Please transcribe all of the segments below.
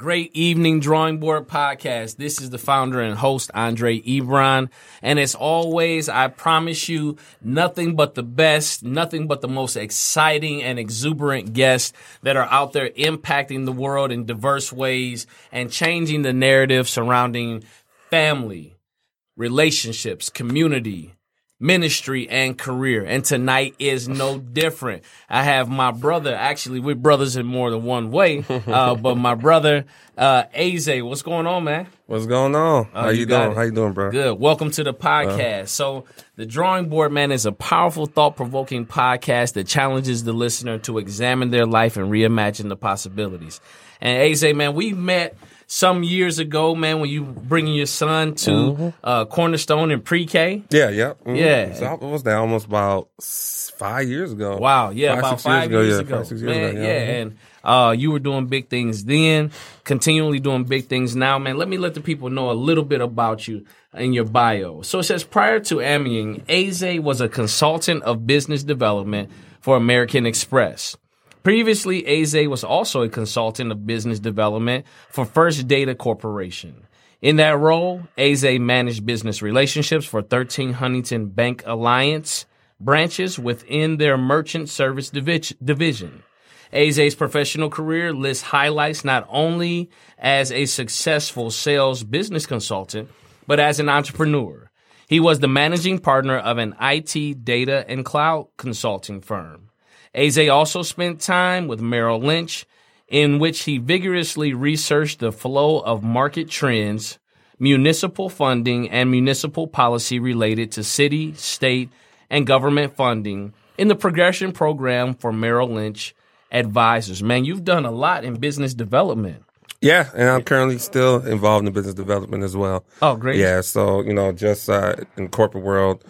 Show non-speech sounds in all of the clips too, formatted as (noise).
Great evening, Drawing Board Podcast. This is the founder and host, Andre Ebron. And as always, I promise you nothing but the best, nothing but the most exciting and exuberant guests that are out there impacting the world in diverse ways and changing the narrative surrounding family, relationships, community, ministry and career. And tonight is no different. I have my brother, actually, we're brothers in more than one way, (laughs) uh, but my brother, uh, Aze, what's going on, man? What's going on? Oh, How you, you doing? it. How you doing, bro? Good. Welcome to the podcast. so, the Drawing Board, man, is a powerful, thought provoking podcast that challenges the listener to examine their life and reimagine the possibilities. And Aze, man, we met some years ago, man, when you bringing your son to Mm-hmm. uh, Cornerstone in pre-K. Yeah, yeah, mhm. Yeah. So what was that? Almost about five years ago. Wow, yeah, about six five years, yeah, ago. five, six years man, ago. yeah, mhm. and uh, you were doing big things then, continually doing big things now, man. Let me let the people know a little bit about you in your bio. So it says prior to Ayming, Aze was a consultant of business development for American Express. Previously, Aze was also a consultant of business development for First Data Corporation. In that role, Aze managed business relationships for 13 Huntington Bank Alliance branches within their merchant service divi- division. Aze's professional career lists highlights not only as a successful sales business consultant, but as an entrepreneur. He was the managing partner of an IT data and cloud consulting firm. Aze also spent time with Merrill Lynch, in which he vigorously researched the flow of market trends, municipal funding, and municipal policy related to city, state, and government funding in the progression program for Merrill Lynch advisors. Man, you've done a lot in business development. Yeah, and I'm currently still involved in business development as well. Oh, great. Yeah, so you know, just uh, in corporate world,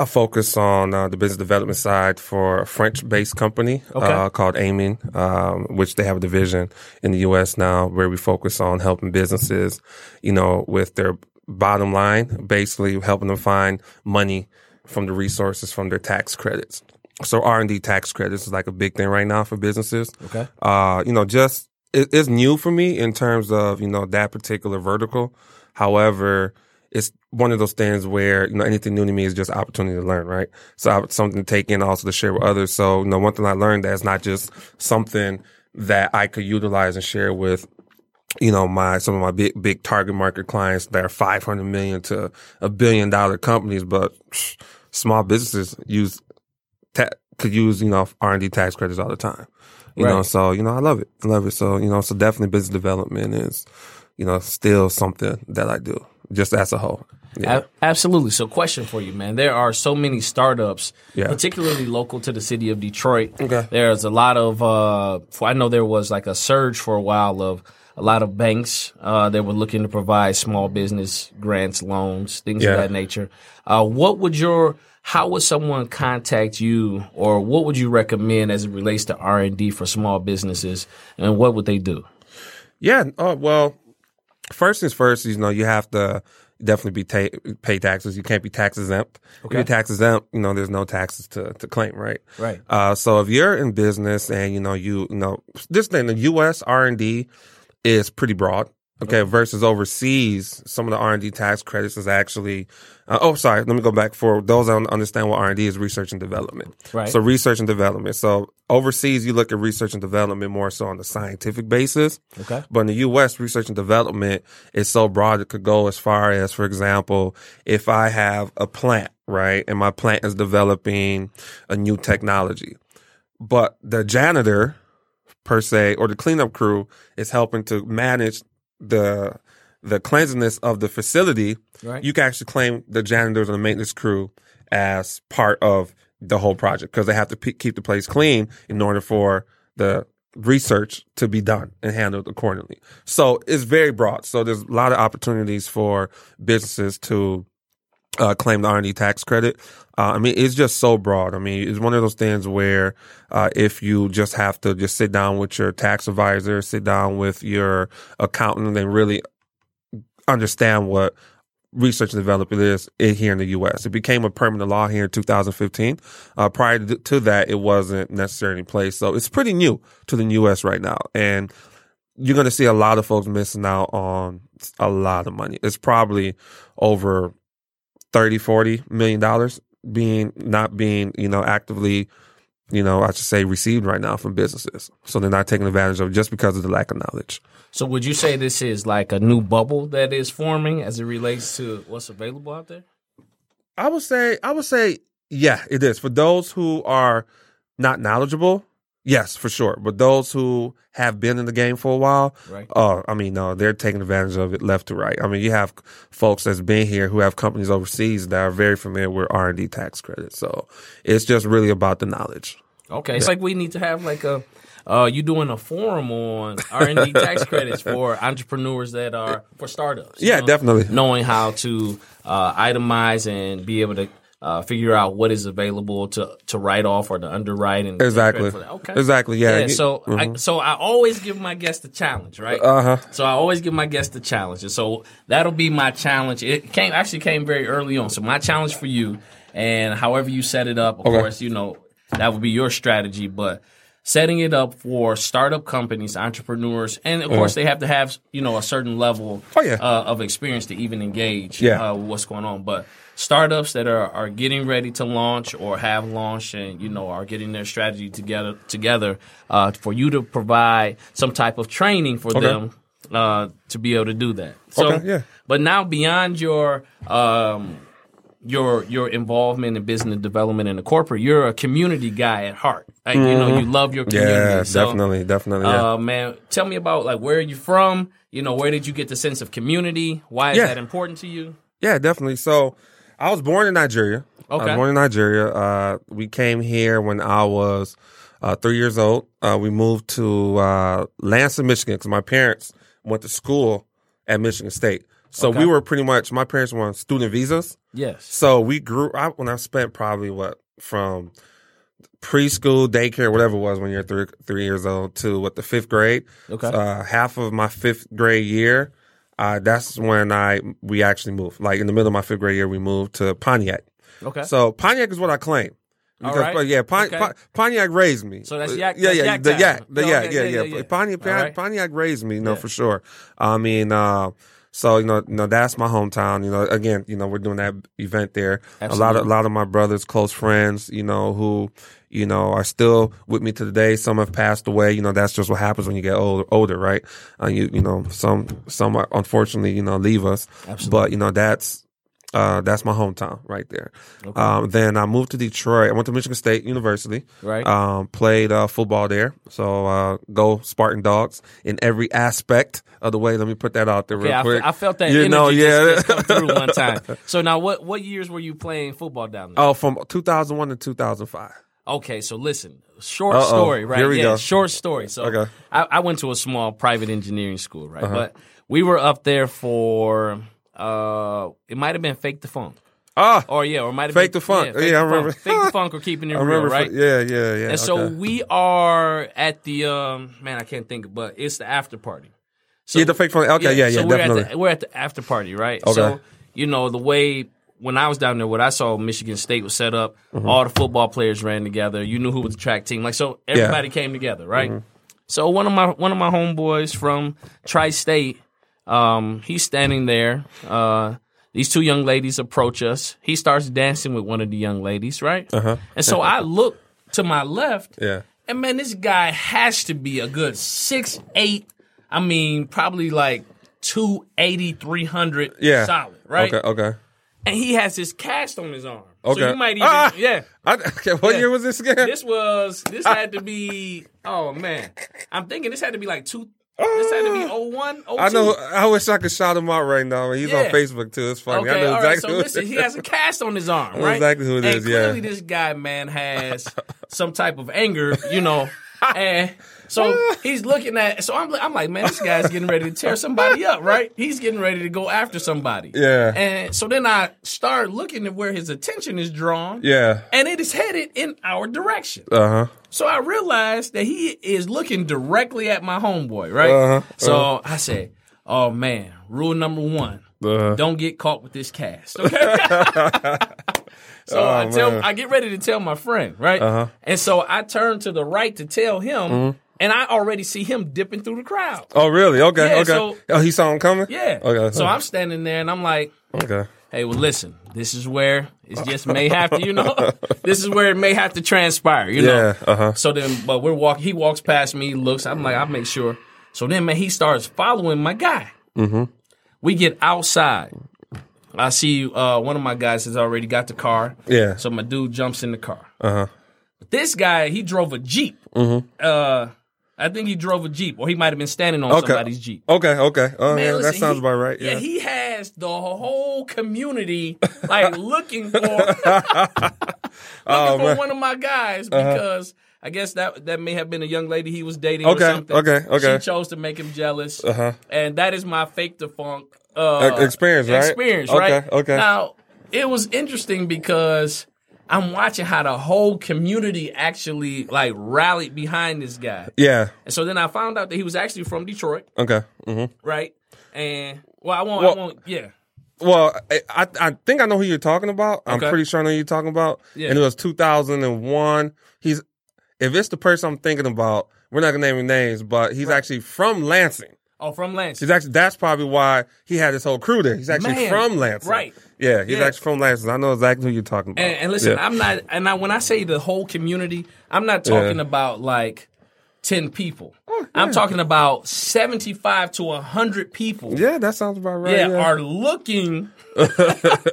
I focus on uh, the business development side for a French-based company Okay. uh, called Ayming, um, which they have a division in the U.S. now where we focus on helping businesses, you know, with their bottom line, basically helping them find money from the resources from their tax credits. So R and D tax credits is like a big thing right now for businesses. Okay. Uh, you know, just it, it's new for me in terms of you know that particular vertical. However, it's one of those things where you know anything new to me is just opportunity to learn, right? So I, have something to take in, also to share with others. So you know, one thing I learned that it's not just something that I could utilize and share with you know, my, some of my big, big target market clients that are 500 million to a billion dollar companies, but psh, small businesses use, ta- could use, you know, R&D tax credits all the time. You know, so, you know, I love it. I love it. So, you know, so definitely business development is, you know, still something that I do just as a whole. Yeah. Absolutely. So, question for you, man. There are so many startups, Yeah. particularly local to the city of Detroit. Okay. There's a lot of. Uh, I know there was like a surge for a while of a lot of banks uh, that were looking to provide small business grants, loans, things Yeah. of that nature. Uh, what would your how would someone contact you, or what would you recommend as it relates to R and D for small businesses, and what would they do? Yeah. Oh, well, first things first, you know, you have to definitely be ta- pay taxes. You can't be tax exempt. If you're tax exempt, you know, there's no taxes to, to claim, right? Right. Uh, so if you're in business and, you know, you, you know, this thing, the U.S. R&D is pretty broad. Okay. Versus overseas, some of the R&D tax credits is actually, uh, oh, sorry. Let me go back for those that don't understand what R&D is research and development. Right. So research and development. So overseas, you look at research and development more so on the scientific basis. Okay. But in the U.S., research and development is so broad it could go as far as, for example, if I have a plant, right, and my plant is developing a new technology, but the janitor per se or the cleanup crew is helping to manage the the cleanliness of the facility, Right. you can actually claim the janitors and the maintenance crew as part of the whole project because they have to p- keep the place clean in order for the research to be done and handled accordingly. So it's very broad. So there's a lot of opportunities for businesses to uh, claim the R&D tax credit. Uh, I mean, it's just so broad. I mean, it's one of those things where uh, if you just have to just sit down with your tax advisor, sit down with your accountant, and really understand what research and development is here in the U.S. It became a permanent law here in 2015. Uh, prior to that, it wasn't necessarily in place. So it's pretty new to the U.S. right now. And you're going to see a lot of folks missing out on a lot of money. It's probably over 30, 40 million dollars being, not being, you know, actively, you know, I should say received right now from businesses. So they're not taking advantage of it just because of the lack of knowledge. So would you say this is like a new bubble that is forming as it relates to what's available out there? I would say, I would say, yeah, it is. For those who are not knowledgeable, yes, for sure. But those who have been in the game for a while, Right. oh, I mean, no, they're taking advantage of it left to right. I mean, you have folks that's been here who have companies overseas that are very familiar with R and D tax credits. So it's just really about the knowledge. Okay, it's like we need to have like a uh, you doing a forum on R and D tax (laughs) credits for entrepreneurs that are for startups. Yeah, definitely. Knowing how to uh, itemize and be able to uh, figure out what is available to to write off or to underwrite and Exactly. Okay. Exactly. Yeah. Yeah, so I, so I always give my guests a challenge, right? Uh huh. So I always give my guests a challenge, and so that'll be my challenge. It came actually came very early on. So my challenge for you, and however you set it up, of Okay. course, you know that would be your strategy, but setting it up for startup companies, entrepreneurs, and of course they have to have you know a certain level Oh, yeah. uh, of experience to even engage Yeah. uh, with what's going on. But startups that are, are getting ready to launch or have launched and you know are getting their strategy together together uh, for you to provide some type of training for Okay. them uh, to be able to do that. So, Okay, yeah. but now beyond your um, your your involvement in business development in the corporate, you're a community guy at heart. Like, You know, you love your community. Mm-hmm. Yeah, So, definitely, definitely. Yeah. uh, man, tell me about like where are you from? You know, where did you get the sense of community? Why is Yeah. that important to you? Yeah, definitely. So I was born in Nigeria. I was born in Nigeria. Uh, we came here when I was uh, three years old. Uh, we moved to uh, Lansing, Michigan, because my parents went to school at Michigan State. So Okay. we were pretty much, my parents were on student visas. Yes. So we grew up when I spent probably what from preschool, daycare, whatever it was when you're three three years old to what the fifth grade. Okay. Uh, half of my fifth grade year, uh, that's when I we actually moved. Like in the middle of my fifth grade year, we moved to Pontiac. Okay. So Pontiac is what I claim. All Because, right. yeah, Pon- Okay. Pon- Pontiac raised me. So that's Yak- yeah, that's yeah, Yak the. Yak, the Okay, Yak, yeah, yeah, yeah, yeah. yeah. Pontiac, All right. Pontiac raised me, know, Yeah. for sure. I mean, uh, so you know, you know, that's my hometown. You know, again, you know, we're doing that event there. A lot of, a lot of my brothers, close friends, you know, who, you know, are still with me to the day. Some have passed away. You know, that's just what happens when you get older, older, right? Uh, you, you know, some, some are unfortunately, you know, leave us. Absolutely. But you know, that's. Uh, that's my hometown right there. Um, then I moved to Detroit. I went to Michigan State University. Right. Um, played uh, football there. So uh, go Spartan Dogs in every aspect of the way. Let me put that out there real Yeah, I, quick. fe- I felt that You know, yeah. just come through one time. (laughs) So now, what what years were you playing football down there? oh, from 2001 to 2005. Okay, so listen, short Uh-oh. story, right? Here we yeah, go. short story. So Okay. Uh-huh. I, I went to a small private engineering school, right? But we were up there for uh, it might have been fake the funk, Ah, or yeah, or might have been Fake been the Funk. Fake Yeah, I remember. Funk. fake the (laughs) funk or keeping it I real, remember. right? Yeah, yeah, yeah. And so we are at the um man, I can't think, but it's the after party. So, yeah, the fake funk. Okay, yeah, yeah, so we're definitely. At the, we're at the after party, right? Okay. So you know the way when I was down there, what I saw Michigan State was set up. Mm-hmm. All the football players ran together. You knew who was the track team, like so. Everybody came together, right? Mm-hmm. So one of my one of my homeboys from Tri State, um, he's standing there. Uh, these two young ladies approach us. He starts dancing with one of the young ladies, right? Uh-huh. And so I (laughs) look to my left, yeah. and man, this guy has to be a good six eight. I mean, probably like 280, 300 Yeah. solid, right? Okay, okay. And he has his cast on his arm. So Okay. you might even, Ah! yeah. I, okay, what Yeah. year was this again? This was, this had to (laughs) be, oh man. I'm thinking this had to be like two, this had to be uh, 01, 02. I know. Oh I wish I could shout him out right now. He's on Facebook too. It's funny. Okay, I know all right. exactly So who listen, he has a cast on his (laughs) arm, know right? exactly who it and is, yeah. Clearly, this guy, man, has (laughs) some type of anger, you know, and (laughs) so (laughs) he's looking at. So I'm, I'm like, man, this guy's getting ready to tear somebody up, right? He's getting ready to go after somebody. Yeah. And so then I start looking at where his attention is drawn. Yeah. And it is headed in our direction. Uh huh. So I realized that he is looking directly at my homeboy, right? Uh-huh, So I said, "Oh man, rule number one: Uh-huh. don't get caught with this cast." Okay. (laughs) so I tell, Oh, man. I get ready to tell my friend, right? Uh-huh. And so I turn to the right to tell him, Mm-hmm. And I already see him dipping through the crowd. Oh, really? Okay. Yeah, okay. so- oh, he saw him coming. Yeah. Okay. So I'm standing there, and I'm like, Okay. hey, well, listen, this is where it just may have to, you know, (laughs) this is where it may have to transpire, you know. Yeah. Uh huh. So then, but we're walking. He walks past me, looks. I'm like, I'll make sure. So then, man, he starts following my guy. Mm-hmm. We get outside. I see uh, one of my guys has already got the car. Yeah. So my dude jumps in the car. Uh huh. This guy, he drove a jeep. Mm-hmm. Uh, I think he drove a jeep, or he might have been standing on Okay. somebody's jeep. Okay. Okay. Oh, Man, yeah, listen, that sounds he- about right. Yeah. Yeah. he has the whole community like (laughs) looking for (laughs) looking Oh, for man. one of my guys because I guess that that may have been a young lady he was dating Okay, or something. okay, okay. She chose to make him jealous, Uh-huh. and that is my fake funk uh, experience, right? Experience, Okay, right? okay. Now it was interesting because. I'm watching how the whole community actually like rallied behind this guy. Yeah. And so then I found out that he was actually from Detroit, Okay. hmm right? And well, I won't, Well- I won't, yeah. Well, I, I think I know who you're talking about. I'm Okay. pretty sure I know who you're talking about. Yeah. And it was 2001. He's if it's the person I'm thinking about, we're not gonna name names, but he's actually from Lansing. Oh, from Lansing. He's actually that's probably why he had his whole crew there. He's actually Man, from Lansing. right. Yeah, he's Yeah. actually from Lansing. I know exactly who you're talking about. And, and listen, Yeah. I'm not, and I, when I say the whole community, I'm not talking about like 10 people. I'm talking about 75 to 100 people. yeah, that sounds about right. Yeah, Yeah, are looking. (laughs)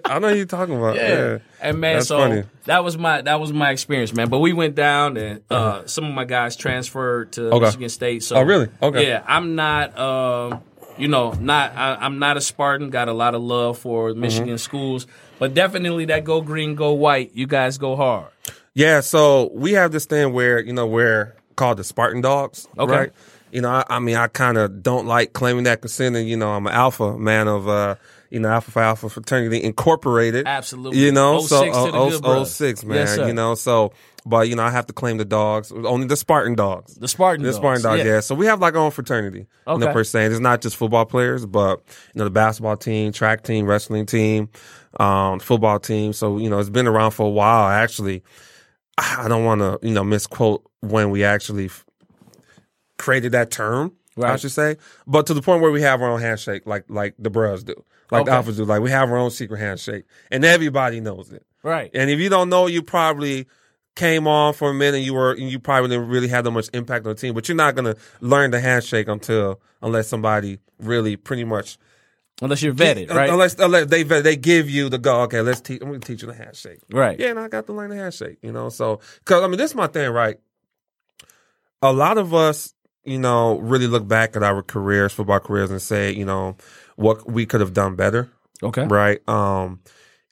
I know who you're talking about. Yeah. Yeah, And man, That's so funny. that was my that was my experience, man. But we went down and uh, some of my guys transferred to Okay. Michigan State. So Oh, really? Okay. Yeah, I'm not um, you know, not I, I'm not a Spartan, got a lot of love for Michigan Mm-hmm. schools, but definitely that go green, go white, you guys go hard. Yeah, so we have this thing where you know we're called the Spartan Dogs, Okay. right? You know, I, I mean, I kind of don't like claiming that, considering you know I'm an alpha man of uh, you know Alpha Phi Alpha Fraternity Incorporated. Absolutely. You know, 06 so to the good oh, 06, man. Yes, you know, so but you know I have to claim the dogs, only the Spartan Dogs. The Spartan The dogs. Spartan Dogs, yeah. yeah. So we have like our own fraternity, you know, Okay. per se. And it's not just football players, but you know, the basketball team, track team, wrestling team, um, football team. So you know, it's been around for a while. Actually, I don't want to you know misquote when we actually f- created that term. I should say, but to the point where we have our own handshake, like like the bros do, like the alphas do. Like we have our own secret handshake, and everybody knows it. Right. And if you don't know, you probably came on for a minute. You were you probably didn't really have that much impact on the team. But you're not gonna learn the handshake until unless somebody really pretty much Unless you're vetted, right? Unless, unless they they give you the go. Okay, let's teach. I'm gonna teach you the handshake. Right. Yeah, and I got to learn the handshake. You know, so because I mean, this is my thing, right? A lot of us, you know, really look back at our careers, football careers, and say, you know, what we could have done better Okay. right? Um,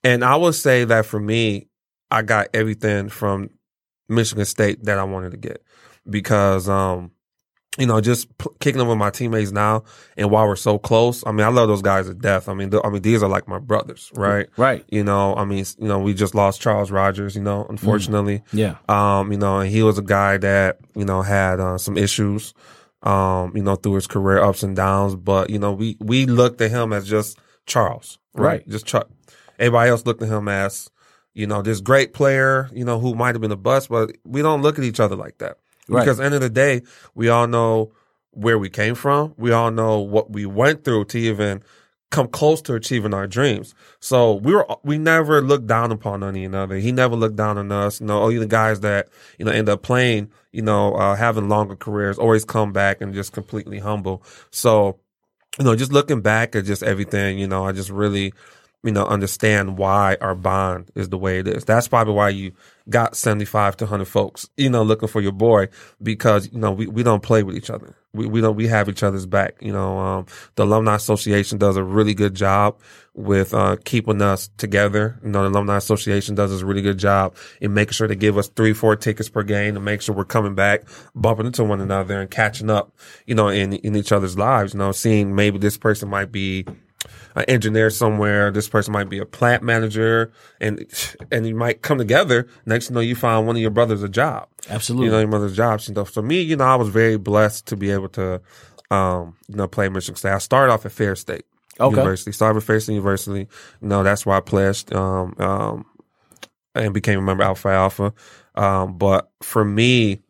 and I would say that for me, I got everything from Michigan State that I wanted to get because, um, you know, just p- kicking up with my teammates now, and while we're so close, I mean, I love those guys to death. I mean, th- I mean, these are like my brothers, right? Right. You know, I mean, you know, we just lost Charles Rogers, you know, unfortunately. Yeah. Um, you know, and he was a guy that, you know, had uh, some issues, um, you know, through his career ups and downs. But, you know, we, we looked at him as just Charles, right? Right. Just Chuck. Everybody else looked at him as, you know, this great player, you know, who might have been a bust, but we don't look at each other like that. Right. Because end of the day, we all know where we came from. We all know what we went through to even come close to achieving our dreams. So we were we never looked down upon any another. He never looked down on us. You know, only the guys that you know end up playing, you know, uh, having longer careers, always come back and just completely humble. So, you know, just looking back at just everything, you know, I just really you know, understand why our bond is the way it is. That's probably why you got 75 to 100 folks, you know, looking for your boy because, you know, we, we don't play with each other. We, we don't, we have each other's back. You know, um, the Alumni Association does a really good job with, uh, keeping us together. You know, the Alumni Association does a really good job in making sure they give us three, four tickets per game to make sure we're coming back, bumping into one another and catching up, you know, in, in each other's lives, you know, seeing maybe this person might be, an engineer somewhere. This person might be a plant manager, and and you might come together. Next, you know, you find one of your brothers a job. Absolutely. You know, your mother's jobs and stuff. So me, you know, I was very blessed to be able to, um, you know, play Michigan State. I started off at Ferris State Okay. University. Started at Ferris State University. You know, that's where I pledged, um, um, and became a member of Alpha Alpha. Um, but for me,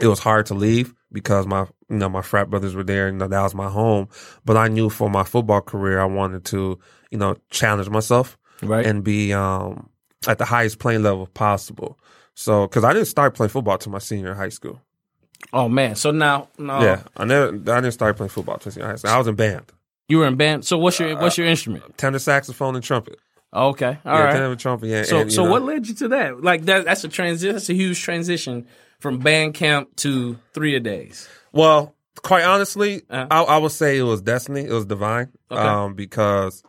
it was hard to leave because my you know my frat brothers were there and that was my home. But I knew for my football career, I wanted to you know challenge myself Right. and be um, at the highest playing level possible. So because I didn't start playing football till my senior high school. oh man. So now, no, Yeah, I never I didn't start playing football till senior high school. I was in band, you were in band. So what's your what's your Uh, instrument? tenor saxophone and trumpet. Okay. all yeah, right. tenor and trumpet. Yeah. So and, so know, what led you to that? Like that that's a transition. That's a huge transition from band camp to three a days. Well, quite honestly, Uh-huh. I, I would say it was destiny. It was divine. Okay. Um, because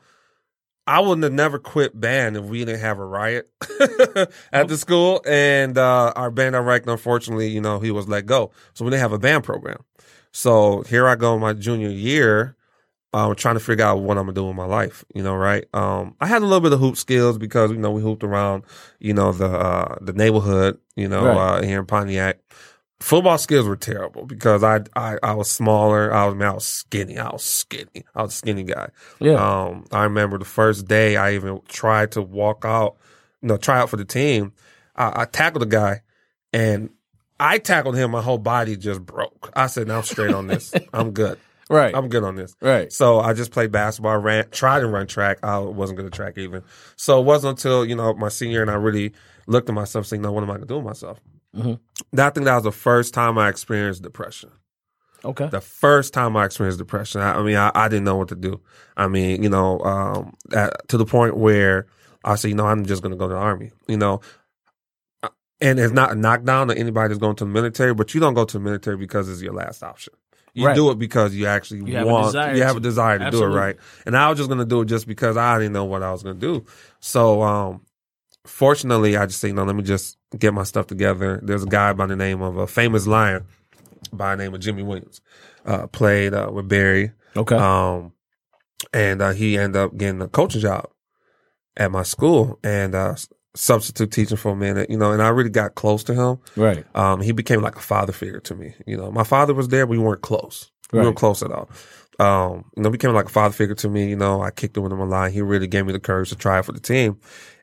I wouldn't have never quit band if we didn't have a riot (laughs) at the school. And uh, our band director, unfortunately, you know, he was let go, so we didn't have a band program. So here I go, my junior year. Um, trying to figure out what I'm gonna do with my life, you know, right? Um, I had a little bit of hoop skills because, you know, we hooped around, you know, the, uh, the neighborhood, you know, Right. uh, here in Pontiac football skills were terrible because I, I, I was smaller. I was, man, I was skinny. I was skinny. I was a skinny guy. Yeah. Um, I remember the first day I even tried to walk out, you know, try out for the team. I, I tackled a guy and I tackled him. My whole body just broke. I said, "Now I'm straight on this. (laughs) I'm good. Right. I'm good on this." right. So I just played basketball, ran, tried to run track. I wasn't good at track even. So it wasn't until, you know, my senior and I really looked at myself saying, no, what am I going to do with myself? Mhm. I think that was the first time I experienced depression. Okay. The first time I experienced depression. I, I mean, I, I didn't know what to do. I mean, you know, um, at, to the point where I said, you know, I'm just going to go to the army, you know. Uh, And it's not a knockdown to anybody that's going to the military, but you don't go to the military because it's your last option. You Right. do it because you actually You want, desire you have a desire to do it, right? And I was just going to do it just because I didn't know what I was going to do. So, um, fortunately, I just say, no, let me just get my stuff together. There's a guy by the name of a famous lion by the name of Jimmy Williams, uh, played uh, with Barry. Okay. Um, and uh, he ended up getting a coaching job at my school and uh, substitute teaching for a minute, you know, and I really got close to him. right. Um, he became like a father figure to me. You know, my father was there, but we weren't close. We Right. weren't close at all. Um, you know, became like a father figure to me. You know, I kicked him with him a line. He really gave me the courage to try for the team.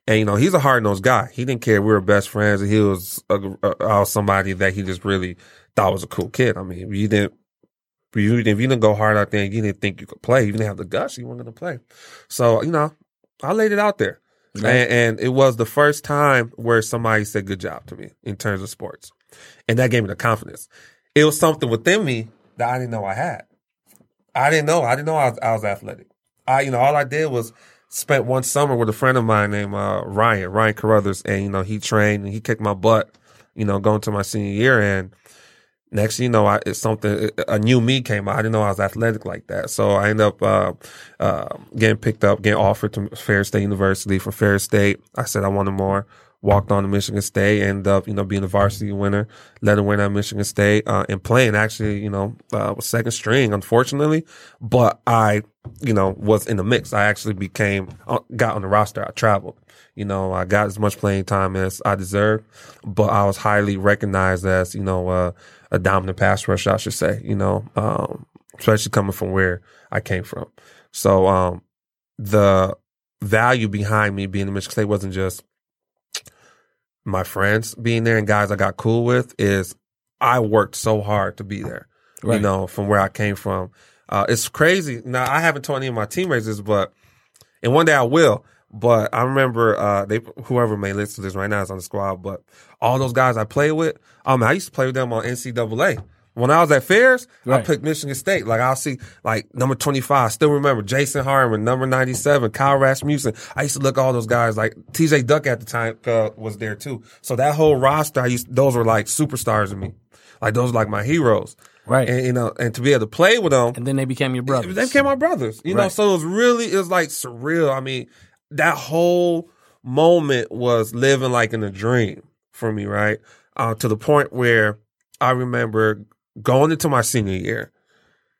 And you know, he's a hard nosed guy. He didn't care. We were best friends. He was a, a, was somebody that he just really thought was a cool kid. I mean, you didn't, you didn't, if you didn't go hard out there and you didn't think you could play, you didn't have the guts, you weren't going to play. So, you know, I laid it out there. And, and it was the first time where somebody said good job to me in terms of sports. And that gave me the confidence. It was something within me that I didn't know I had. I didn't know. I didn't know I was, I was athletic. I, you know, all I did was spent one summer with a friend of mine named uh, Ryan, Ryan Carruthers, and you know, he trained and he kicked my butt. You know, going to my senior year, and next, you know, I, it's something a new me came out. I didn't know I was athletic like that, so I ended up uh, uh, getting picked up, getting offered to Ferris State University. From Ferris State, I said I wanted more. Walked on to Michigan State, ended up, you know, being a varsity winner, led a win at Michigan State, uh, and playing actually, you know, uh, was second string, unfortunately, but I, you know, was in the mix. I actually became, uh, got on the roster. I traveled, you know, I got as much playing time as I deserved, but I was highly recognized as, you know, uh, a dominant pass rusher, I should say, you know, um, especially coming from where I came from. So, um, the value behind me being in Michigan State wasn't just my friends being there and guys I got cool with is I worked so hard to be there. You know, from where I came from. Uh, it's crazy. Now I haven't told any of my teammates this, but and one day I will. But I remember uh, they whoever may listen to this right now is on the squad. But all those guys I played with, um, I used to play with them on NCAA. When I was at Ferris, I picked Michigan State. Like I'll see like number 25. Still remember Jason Harmon, number 97, Kyle Rasmussen. I used to look at all those guys like TJ Duck at the time uh, was there too. So that whole roster, I used, those were like superstars to me. Like those were like my heroes. Right. And, you know, and to be able to play with them, And then they became your brothers. they became my brothers. You know, so it was really it was like surreal. I mean, that whole moment was living like in a dream for me, right? Uh, to the point where I remember going into my senior year.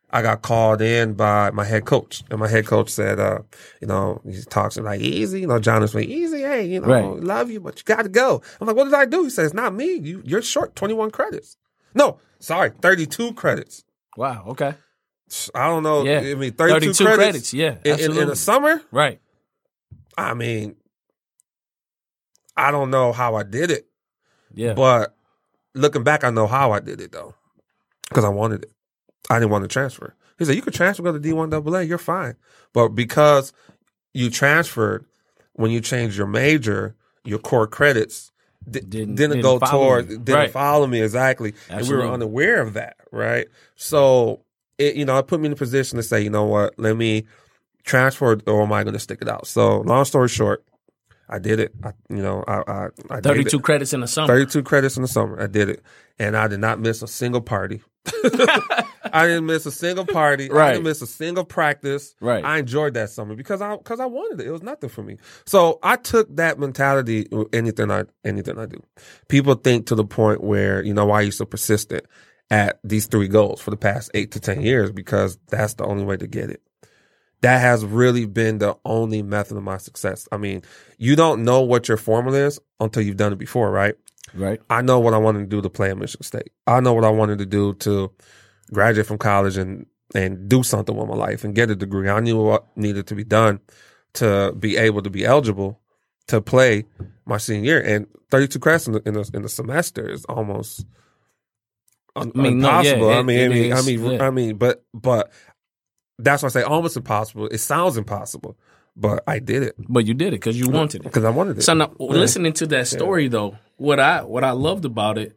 I got called in by my head coach, and my head coach said, uh, you know, he talks like easy, you know, John is like easy, hey, you know, Right. love you, but you got to go. I'm like, what did I do? He says, not me. You, you're short 21 credits. No, sorry, 32 credits. wow. Okay. I don't know. Yeah. I mean, 32, 32 credits, credits, yeah, In, in, in the summer, Right. I mean, I don't know how I did it, Yeah. but looking back, I know how I did it though, because I wanted it. I didn't want to transfer. He said, "You could transfer, go to D one AA. You're fine." But because you transferred, when you changed your major, your core credits di- Didn't- didn't, go toward, didn't Right. follow me exactly, and we were unaware of that, right? So it, you know, it put me in a position to say, you know what, let me transfer, or am I going to stick it out? So, long story short, I did it. I, you know, I, I, I 32 credits in the summer. 32 credits in the summer. I did it. And I did not miss a single party. (laughs) I didn't miss a single party. I Right. didn't miss a single practice. Right. I enjoyed that summer because I because I wanted it. It was nothing for me. So I took that mentality with anything I anything I do. People think to the point where, you know, why are you so persistent at these three goals for the past eight to ten years? Because that's the only way to get it that has really been the only method of my success. I mean, you don't know what your formula is until you've done it before, right? Right. I know what I wanted to do to play at Michigan State. I know what I wanted to do to graduate from college and and do something with my life and get a degree. I knew what needed to be done to be able to be eligible to play my senior year. And 32 credits in the, in the, in the semester is almost un- I mean, no, yeah, impossible. I mean, I mean, I mean, yeah. I mean, but but that's why I say almost impossible. It sounds impossible, but I did it But you did it because you wanted it. because I wanted it. So now, Yeah. listening to that story though, what I what I loved about it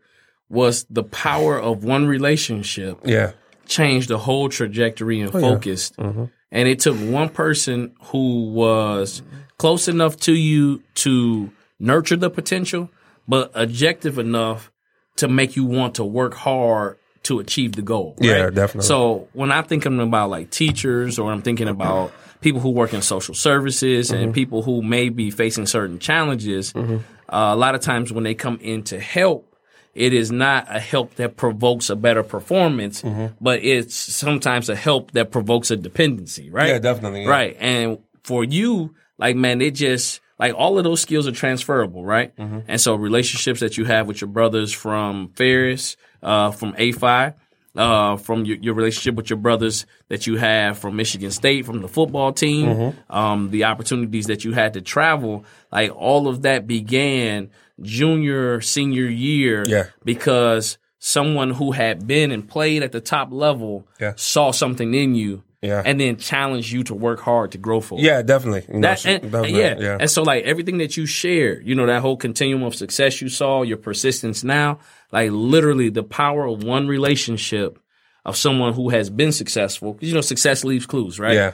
was the power of one relationship yeah, changed the whole trajectory and Oh, yeah. focused. Mm-hmm. And it took one person who was close enough to you to nurture the potential, but objective enough to make you want to work hard to achieve the goal. Right? Yeah, definitely. So when I'm thinking about like teachers or I'm thinking about people who work in social services Mm-hmm. and people who may be facing certain challenges, uh, a lot of times when they come in to help, it is not a help that provokes a better performance, Mm-hmm. but it's sometimes a help that provokes a dependency, right? Yeah, definitely, yeah. Right. And for you, like, man, it just, like, all of those skills are transferable, right? Mm-hmm. And so relationships that you have with your brothers from Ferris, uh, from A5, uh, from your, your relationship with your brothers that you have from Michigan State, from the football team, Mm-hmm. um, the opportunities that you had to travel, like all of that began junior, senior year Yeah. because someone who had been and played at the top level Yeah. saw something in you Yeah. and then challenge you to work hard to grow for it. yeah, definitely. You know, That, and, definitely, yeah. yeah. And so like everything that you shared, you know, that whole continuum of success you saw, your persistence now, like literally the power of one relationship of someone who has been successful. you know, success leaves clues, right? yeah.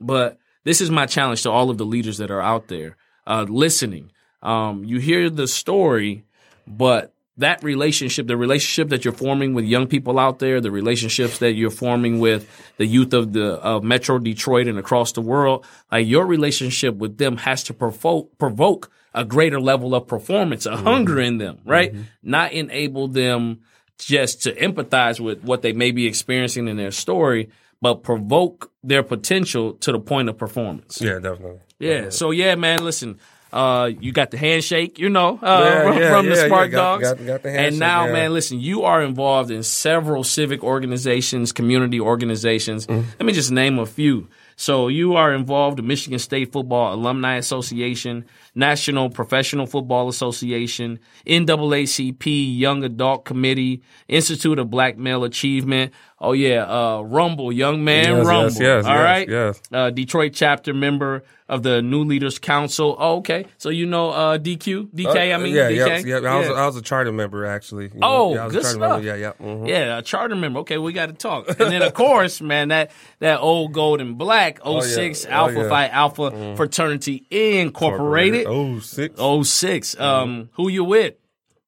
But this is my challenge to all of the leaders that are out there uh, listening. Um, you hear the story, but that relationship, the relationship that you're forming with young people out there, the relationships that you're forming with the youth of the of Metro Detroit and across the world, like your relationship with them has to provoke provoke a greater level of performance, a mm-hmm. hunger in them, right? Mm-hmm. Not enable them just to empathize with what they may be experiencing in their story, but provoke their potential to the point of performance. Yeah, definitely. Yeah. So yeah, man. Listen, uh, you got the handshake, you know, uh, Yeah, (laughs) from, yeah, the yeah, Spark yeah, got- Dogs. got- got the and now, yeah. man, listen, you are involved in several civic organizations, community organizations. Mm-hmm. Let me just name a few. So you are involved in Michigan State Football Alumni Association, National Professional Football Association, NAACP Young Adult Committee, Institute of Black Male Achievement. Oh yeah, uh, Rumble, Young Man Yes, Rumble. yes, yes, All right, yes. uh, Detroit chapter member, of the New Leaders Council. Oh, okay. So you know uh, DQ, DK. I mean, Uh, yeah, DK. yeah, yeah. I was, I was a charter member actually. you know. Oh, yeah, I was good stuff. Member. Yeah, yeah. mhm. Yeah, a charter member. Okay, we got to talk. And then of (laughs) course, man, that that old gold and black 06 Oh, Alpha yeah. Phi Alpha Fraternity Incorporated. Oh, six. 06. Um, who you with?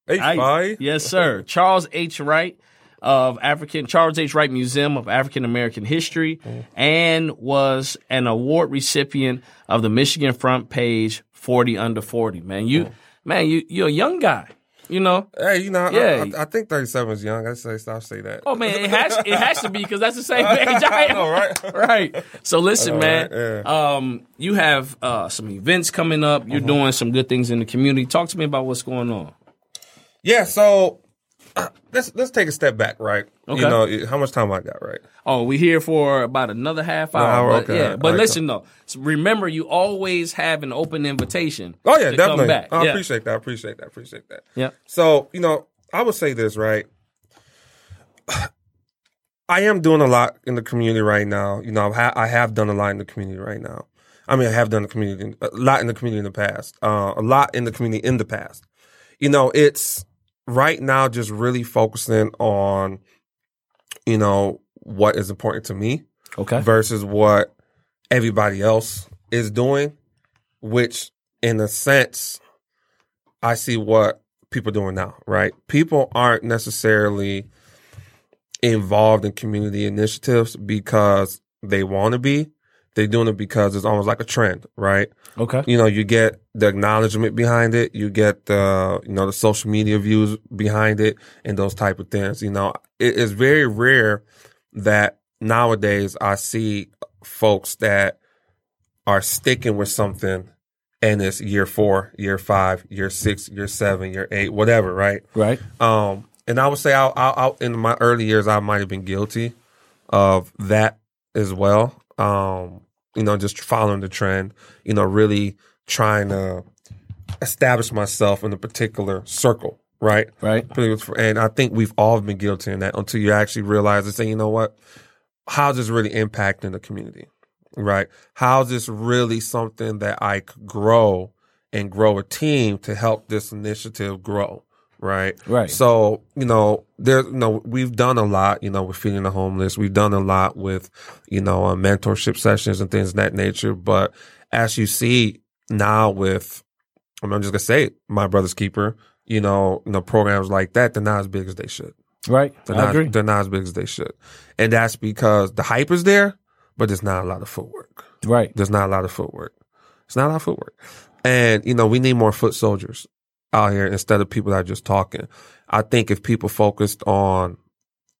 Eight, I-. Yes, sir. (laughs) Charles H. Wright of African Charles H. Wright Museum of African American History and was an award recipient of the Michigan Front Page 40 under 40. Man, you man, you you're a young guy. You know? Hey, you know, I- Yeah. I, I, think 37 is young. I say, I'll say that. Oh man, it has it has to be because that's the same (laughs) age I am. know, right? (laughs) right. So listen, All man. right, Um, you have uh, some events coming up. Mm-hmm. You're doing some good things in the community. Talk to me about what's going on. Yeah, so (clears throat) let's let's take a step back, right? Okay. You know, how much time I got, right? Oh, we here for about another half hour. hour, but, okay. Yeah, but right, listen though, so remember you always have an open invitation. Oh yeah, to definitely. Come back. I yeah. appreciate that. I appreciate that. I appreciate that. Yeah. So, you know, I would say this, right? (sighs) I am doing a lot in the community right now. You know, I have done a lot in the community right now. I mean, I have done the community a lot in the community in the past. Uh, a lot in the community in the past. You know, it's right now just really focusing on, you know, what is important to me Okay. versus what everybody else is doing, which in a sense, I see what people are doing now, right? People aren't necessarily involved in community initiatives because they want to be. They're doing it because it's almost like a trend, right? Okay. you know, you get the acknowledgement behind it, you get the, you know, the social media views behind it and those type of things. You know, it is very rare that nowadays I see folks that are sticking with something and it's year four, year five, year six, year seven, year eight, whatever, right? Right. Um, and I would say I, I, I, in my early years, I might have been guilty of that as well. Um, you know, just following the trend, you know, really trying to establish myself in a particular circle, right? Right. And I think we've all been guilty in that until you actually realize and say, you know what? How's this really impacting the community? Right? How's this really something that I could grow and grow a team to help this initiative grow? Right. Right. So, you know, there, you know, we've done a lot, you know, with feeding the homeless. We've done a lot with, you know, uh, mentorship sessions and things of that nature. But as you see now with, I'm just gonna say, it, my brother's keeper, you know, you know, programs like that, they're not as big as they should. Right. They're I not, agree. they're not as big as they should. And that's because the hype is there, but there's not a lot of footwork. Right. There's not a lot of footwork. It's not a lot of footwork. And, you know, we need more foot soldiers out here instead of people that are just talking. I think if people focused on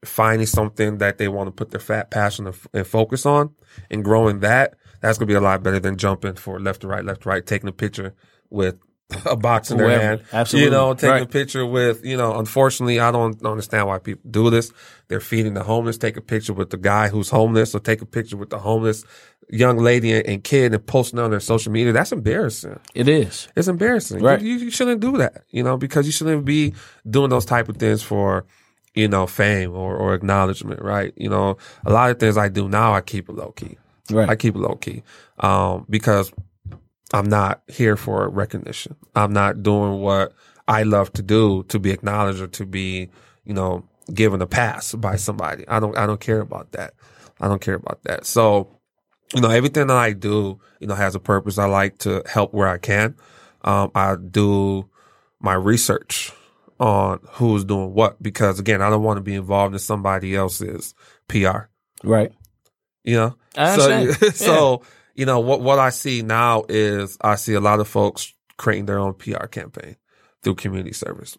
finding something that they want to put their fat passion and, and focus on and growing that, that's going to be a lot better than jumping for left to right, left to right, taking a picture with a box in their Whoever. hand. Absolutely. You know, taking a picture with, you know, unfortunately, I don't understand why people do this. They're feeding the homeless, take a picture with the guy who's homeless or take a picture with the homeless young lady and, and kid and posting on their social media. That's embarrassing. It is. It's embarrassing. Right. You, you shouldn't do that, you know, because you shouldn't be doing those type of things for, you know, fame or, or acknowledgement, right? You know, a lot of things I do now, I keep it low key. Right. I keep it low key. Um, because I'm not here for recognition. I'm not doing what I love to do to be acknowledged or to be, you know, given a pass by somebody. I don't, I don't care about that. I don't care about that. So, you know, everything that I do, you know, has a purpose. I like to help where I can. Um, I do my research on who's doing what because again, I don't want to be involved in somebody else's PR. Right. You know, I so understand. (laughs) so you know what what I see now is I see a lot of folks creating their own PR campaign through community service.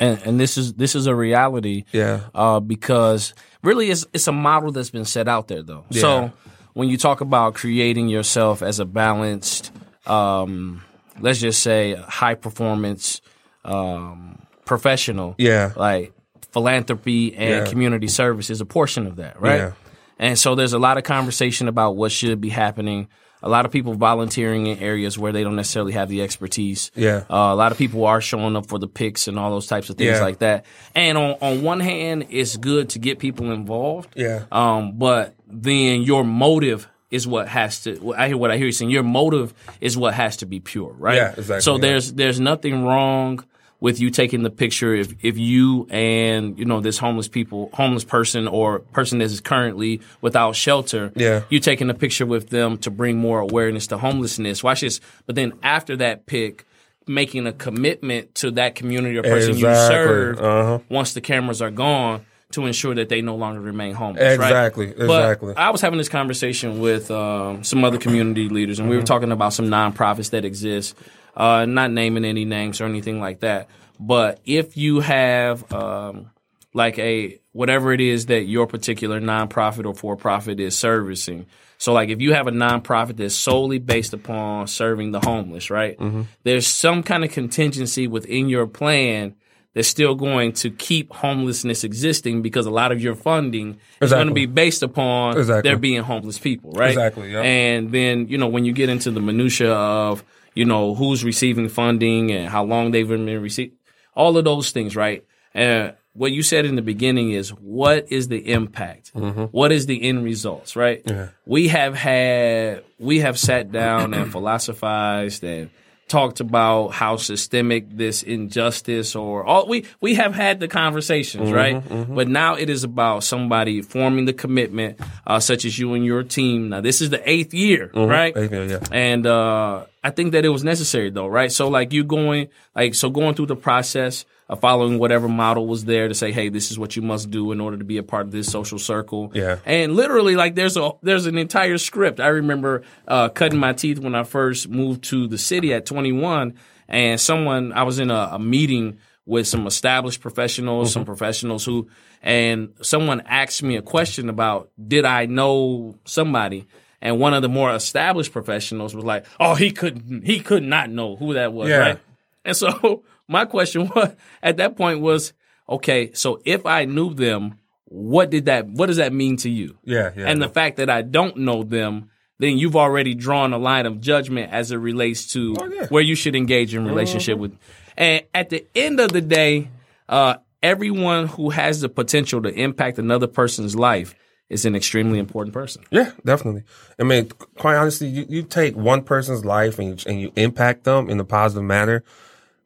And and this is this is a reality. Yeah, uh, because really it's it's a model that's been set out there though. Yeah. So when you talk about creating yourself as a balanced, um, let's just say high performance um, professional, yeah, like philanthropy and Yeah. community service is a portion of that, right? Yeah. And so there's a lot of conversation about what should be happening. A lot of people volunteering in areas where they don't necessarily have the expertise. Yeah. Uh, a lot of people are showing up for the picks and all those types of things Yeah. like that. And on, on one hand, it's good to get people involved. Yeah. Um, but then your motive is what has to. I hear what I hear you saying. Your motive is what has to be pure, right? Yeah, exactly, So yeah. there's there's nothing wrong with you taking the picture if if you and you know this homeless people homeless person or person that is currently without shelter Yeah. you taking a picture with them to bring more awareness to homelessness watch this but then after that pic making a commitment to that community or person you serve Uh-huh. once the cameras are gone to ensure that they no longer remain homeless right? Exactly, But exactly. I was having this conversation with um, some other community leaders, and we were talking about some nonprofits that exist. Uh, not naming any names or anything like that, but if you have um, like a whatever it is that your particular nonprofit or for profit is servicing. So, like, if you have a nonprofit that's solely based upon serving the homeless, right? Mm-hmm. There's some kind of contingency within your plan that's still going to keep homelessness existing because a lot of your funding is going to be based upon Exactly. there being homeless people, right? Exactly, yeah. And then, you know, when you get into the minutia of, you know, who's receiving funding and how long they've been receiving, all of those things, right? And what you said in the beginning is what is the impact? Mm-hmm. What is the end results, right? We have had, we have sat down and philosophized and talked about how systemic this injustice or all we we have had the conversations right? but now it is about somebody forming the commitment uh, such as you and your team. Now this is the eighth year right? Eighth year, yeah. and uh, I think that it was necessary though, right? So like you going like so going through the process following whatever model was there to say, hey, this is what you must do in order to be a part of this social circle. Yeah. And literally like there's a there's an entire script. I remember uh, cutting my teeth when I first moved to the city at 21, and someone I was in a, a meeting with some established professionals, some professionals who, and someone asked me a question about did I know somebody. And one of the more established professionals was like, "Oh, he couldn't. He could not know who that was." Yeah. Right. And so my question (laughs) was at that point was, okay, so if I knew them, what did that? What does that mean to you? Yeah, yeah. And the fact that I don't know them, then you've already drawn a line of judgment as it relates to Oh, yeah. where you should engage in relationship with. And at the end of the day, uh, everyone who has the potential to impact another person's life is an extremely important person. Yeah, definitely. I mean, quite honestly, you, you take one person's life and you, and you impact them in a positive manner.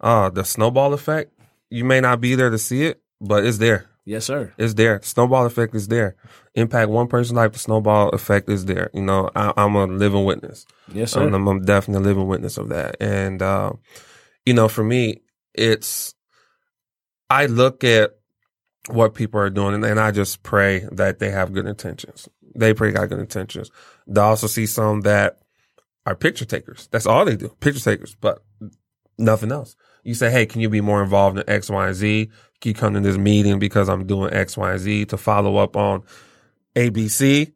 Uh, the snowball effect, you may not be there to see it, but it's there. Yes, sir. It's there. Snowball effect is there. Impact one person's life, the snowball effect is there. You know, I, I'm a living witness. Yes, sir. And I'm, I'm definitely a living witness of that. And, uh, you know, for me, it's, I look at what people are doing and, and I just pray that they have good intentions. They pray got good intentions. I also see some that are picture takers. That's all they do. Picture takers, but nothing else. You say, Hey, can you be more involved in X, Y, and Z? Can you come to this meeting because I'm doing X, Y, and Z to follow up on ABC?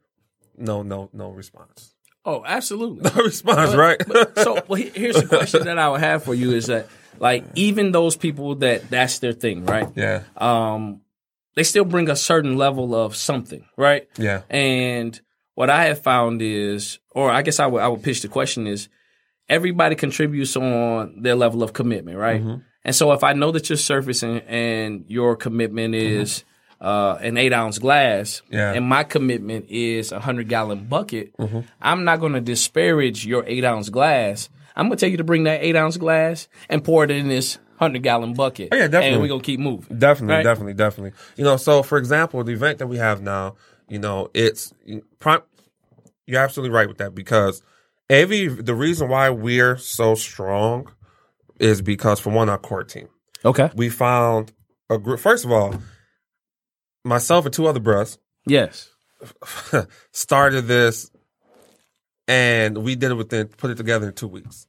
No, no, no response. Oh, absolutely. No (laughs) response, right? so (laughs) well, here's the question that I would have for you is that like even those people that that's their thing, right? yeah. Um, they still bring a certain level of something, right? Yeah. And what I have found is, or I guess I would I would pitch the question is, everybody contributes on their level of commitment, right? Mm-hmm. And so if I know that you're surfacing and your commitment is uh, an eight ounce glass, Mm-hmm. Yeah. and my commitment is a hundred gallon bucket, Mm-hmm. I'm not going to disparage your eight ounce glass. I'm going to tell you to bring that eight ounce glass and pour it in this hundred gallon bucket. Oh, yeah, definitely. And we're going to keep moving. Definitely, Right? definitely, definitely. You know, so for example, the event that we have now, you know, it's prime. You're absolutely right with that because every the reason why we're so strong is because for one, our core team. Okay. We found a group. First of all, myself and two other bros Yes. (laughs) started this, and we did it within put it together in two weeks.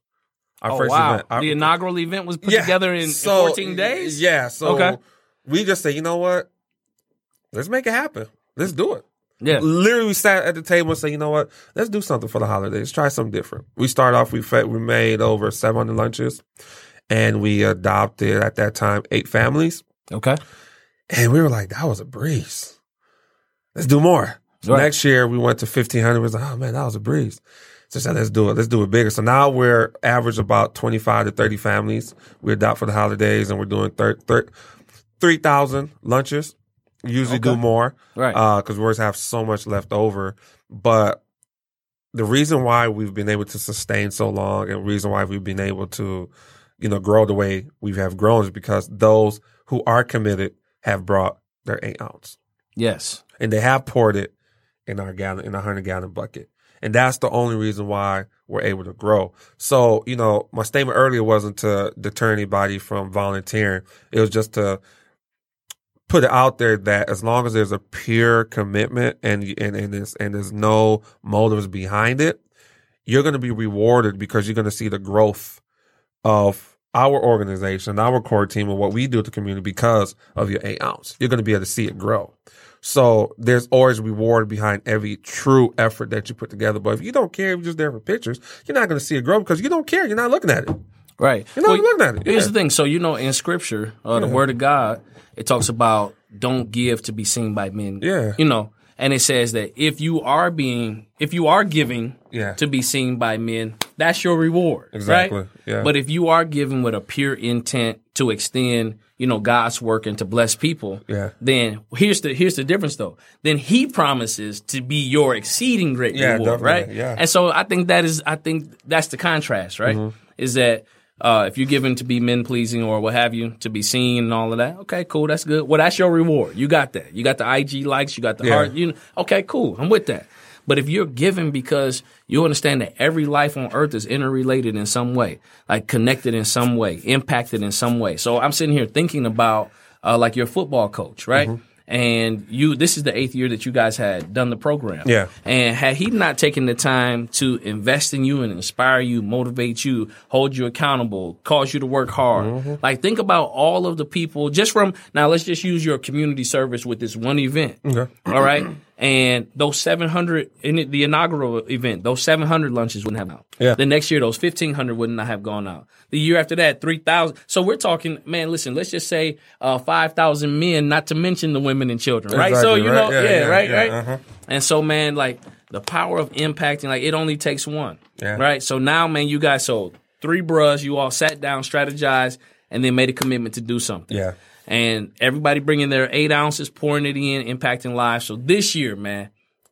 Our Oh, first wow. event. Our- the inaugural event was put together in, in 14 days? Yeah. So Okay. we just say, you know what? Let's make it happen. Let's do it. Yeah. Literally, we sat at the table and said, you know what? Let's do something for the holidays. Try something different. We started off. We fed, we made over 700 lunches, and we adopted at that time eight families. Okay. And we were like, that was a breeze. Let's do more. Right. next year we went to 1500. We was like, oh man, that was a breeze. So I said, let's do it. Let's do it bigger. So now we're average about 25 to 30 families. We adopt for the holidays and we're doing thir- thir- 3,000 lunches. Usually do more. Right. Uh, cause we always have so much left over. But the reason why we've been able to sustain so long and reason why we've been able to, you know, grow the way we have grown is because those who are committed have brought their eight ounce Yes. and they have poured it in our gallon, in a hundred gallon bucket. And that's the only reason why we're able to grow. So, you know, my statement earlier wasn't to deter anybody from volunteering. It was just to put it out there that as long as there's a pure commitment and, and, and there's, and there's no motives behind it, you're going to be rewarded because you're going to see the growth of our organization, our core team, and what we do to the community because of your eight ounce. You're going to be able to see it grow. So there's always reward behind every true effort that you put together. But if you don't care, if you're just there for pictures, you're not going to see it grow because you don't care. You're not looking at it. Right. You're not looking at it. Here's Yeah. the thing. So you know, in Scripture, uh, the Word of God, it talks about don't give to be seen by men. Yeah. You know, and it says that if you are being, if you are giving Yeah. to be seen by men, that's your reward. Exactly. Right? Yeah. But if you are giving with a pure intent to extend, you know, God's work and to bless people, Yeah. then here's the here's the difference though. Then He promises to be your exceeding great Yeah, reward, right? Yeah. And so I think that is I think that's the contrast, right? Mm-hmm. Is that uh, if you're given to be men pleasing or what have you, to be seen and all of that, okay, cool, that's good. Well, that's your reward. You got that. You got the IG likes, you got the Yeah. heart. You okay, cool. I'm with that. But if you're given because you understand that every life on earth is interrelated in some way, like connected in some way, impacted in some way. So I'm sitting here thinking about uh, like your football coach, right? Mm-hmm. And you, this is the eighth year that you guys had done the program. Yeah. And had he not taken the time to invest in you and inspire you, motivate you, hold you accountable, cause you to work hard, Mm-hmm. like think about all of the people just from now. Let's just use your community service with this one event. Okay. All right. And those 700 in the inaugural event, those 700 lunches wouldn't have out. Yeah. The next year, those 1500 would not have gone out. The year after that, 3000. So we're talking, man, listen, let's just say, uh, 5,000 men, not to mention the women and children, right? so, you right. know, Yeah, yeah, yeah, right, yeah, right. uh-huh. And so, man, like the power of impacting, like it only takes one, right? So now, man, you guys, so three bros, you all sat down, strategized, and then made a commitment to do something Yeah. And everybody bringing their eight ounces, pouring it in, impacting lives. So this year, man,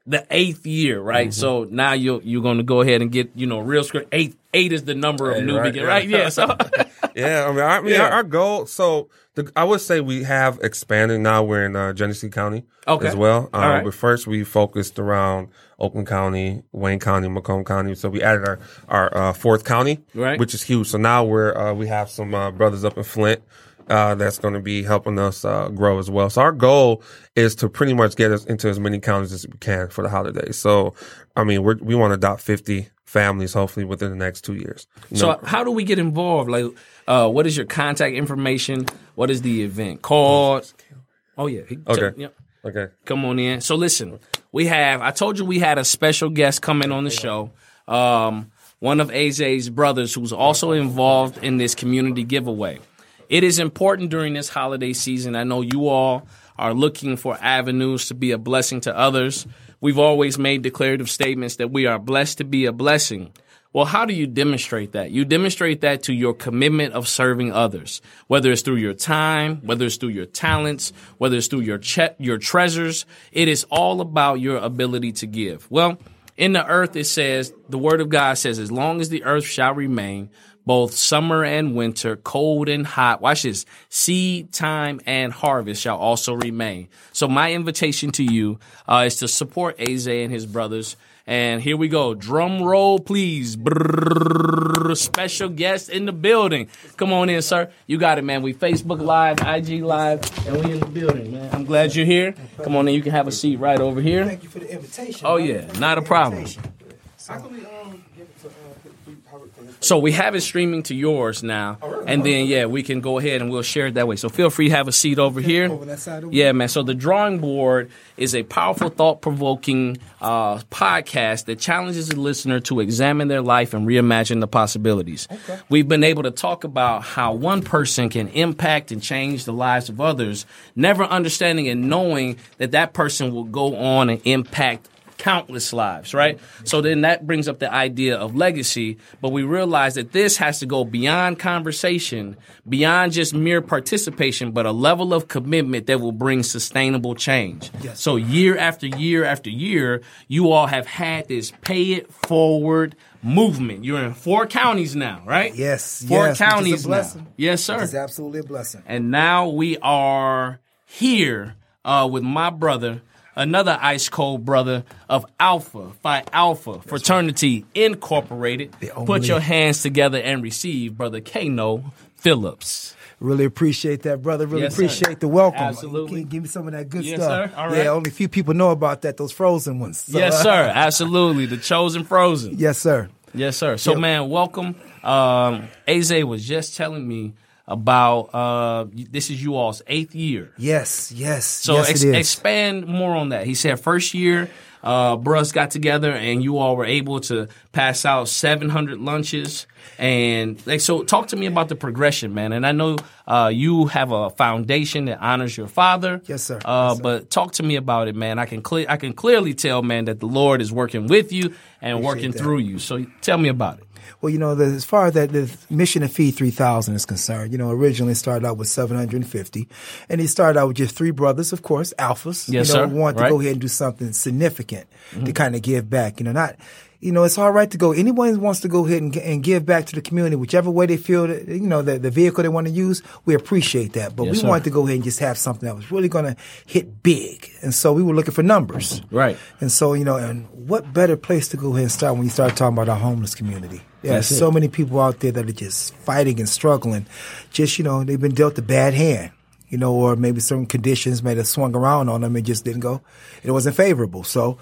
the eighth year, right? Mm-hmm. So now you're you're going to go ahead and get you know real script. Eight eight is the number of Eight, new right, begin, yeah. right? Yeah. So (laughs) (laughs) Yeah, I mean, I mean, Yeah. our, goal. So, the, I would say we have expanded. Now we're in uh, Genesee County Okay. as well. Um, right. But first, we focused around Oakland County, Wayne County, Macomb County. So we added our our uh, fourth county, Right. which is huge. So now we're uh, we have some uh, brothers up in Flint. Uh, that's going to be helping us uh, grow as well. So our goal is to pretty much get us into as many counties as we can for the holidays. So, I mean, we're, we want to adopt 50 families hopefully within the next two years. You so know, how do we get involved? Like, uh, what is your contact information? What is the event called? Oh yeah. Okay. Yep. okay. Come on in. So listen, we have. I told you we had a special guest coming on the show. Um, one of AJ's brothers, who's also involved in this community giveaway. It is important during this holiday season. I know you all are looking for avenues to be a blessing to others. We've always made declarative statements that we are blessed to be a blessing. Well, how do you demonstrate that? You demonstrate that to your commitment of serving others, whether it's through your time, whether it's through your talents, whether it's through your che- your treasures. It is all about your ability to give. Well, in the earth, it says, the word of God says, as long as the earth shall remain, both summer and winter, cold and hot. Watch this. Seed time and harvest shall also remain. So my invitation to you uh, is to support Aze and his brothers. And here we go. Drum roll, please. Brrrr. Special guest in the building. Come on in, sir. You got it, man. We Facebook Live, IG Live, and we in the building, man. I'm glad you're here. Come on in. You can have a seat right over here. Thank you for the invitation. Oh, brother. yeah, not a problem. invitation. How can we um, give it to uh, we- how we- So we have it streaming to yours now, and then yeah, we can go ahead and we'll share it that way. So feel free to have a seat over here. over that side over Yeah, man. So the drawing board is a powerful, thought-provoking uh, podcast that challenges the listener to examine their life and reimagine the possibilities. We've been able to talk about how one person can impact and change the lives of others, never understanding and knowing that that person will go on and impact countless lives, right? So then that brings up the idea of legacy, but we realize that this has to go beyond conversation, beyond just mere participation, but a level of commitment that will bring sustainable change. Yes. So year after year after year, you all have had this pay it forward movement. You're in four counties now, right? Yes, Four yes, which is a counties now. Yes, sir. It's absolutely a blessing. And now we are here uh, with my brother, another ice cold brother of Alpha Phi Alpha Fraternity Incorporated. Put your hands together and receive brother Kano Phillips. Really appreciate that, brother. Really Yes, sir. appreciate the welcome. Absolutely. Give me some of that good Yes, stuff. sir. All right. Yeah, only a few people know about that. Those frozen ones. So, yes, uh, sir. Absolutely. The chosen frozen. yes, sir. Yes, sir. So, Yep. man, welcome. Um, Aze was just telling me about uh, this is you all's eighth year. Yes, yes. So yes, ex- it is. expand more on that. He said first year, uh, bros got together and you all were able to pass out 700 lunches. And like, so talk to me about the progression, man. And I know, uh, you have a foundation that honors your father. Yes, sir. Uh, Yes, sir. but talk to me about it, man. I can cle- I can clearly tell, man, that the Lord is working with you and working that. through you. So tell me about it. Well, you know, the, as far as that the mission to feed 3,000 is concerned, you know, originally it started out with 750. And he started out with just three brothers, of course, alphas. Yes, you know, sir. wanted to Right. go ahead and do something significant to mm-hmm. kind of give back. You know, not, you know, it's all right to go. Anyone who wants to go ahead and, and give back to the community, whichever way they feel that, you know, the, the vehicle they want to use, we appreciate that. But Yes, we sir. wanted to go ahead and just have something that was really going to hit big. And so we were looking for numbers. Right. And so, you know, and what better place to go ahead and start when you start talking about our homeless community? Yeah, so many people out there that are just fighting and struggling. Just, you know, they've been dealt a bad hand, you know, or maybe certain conditions may have swung around on them and just didn't go. It wasn't favorable. So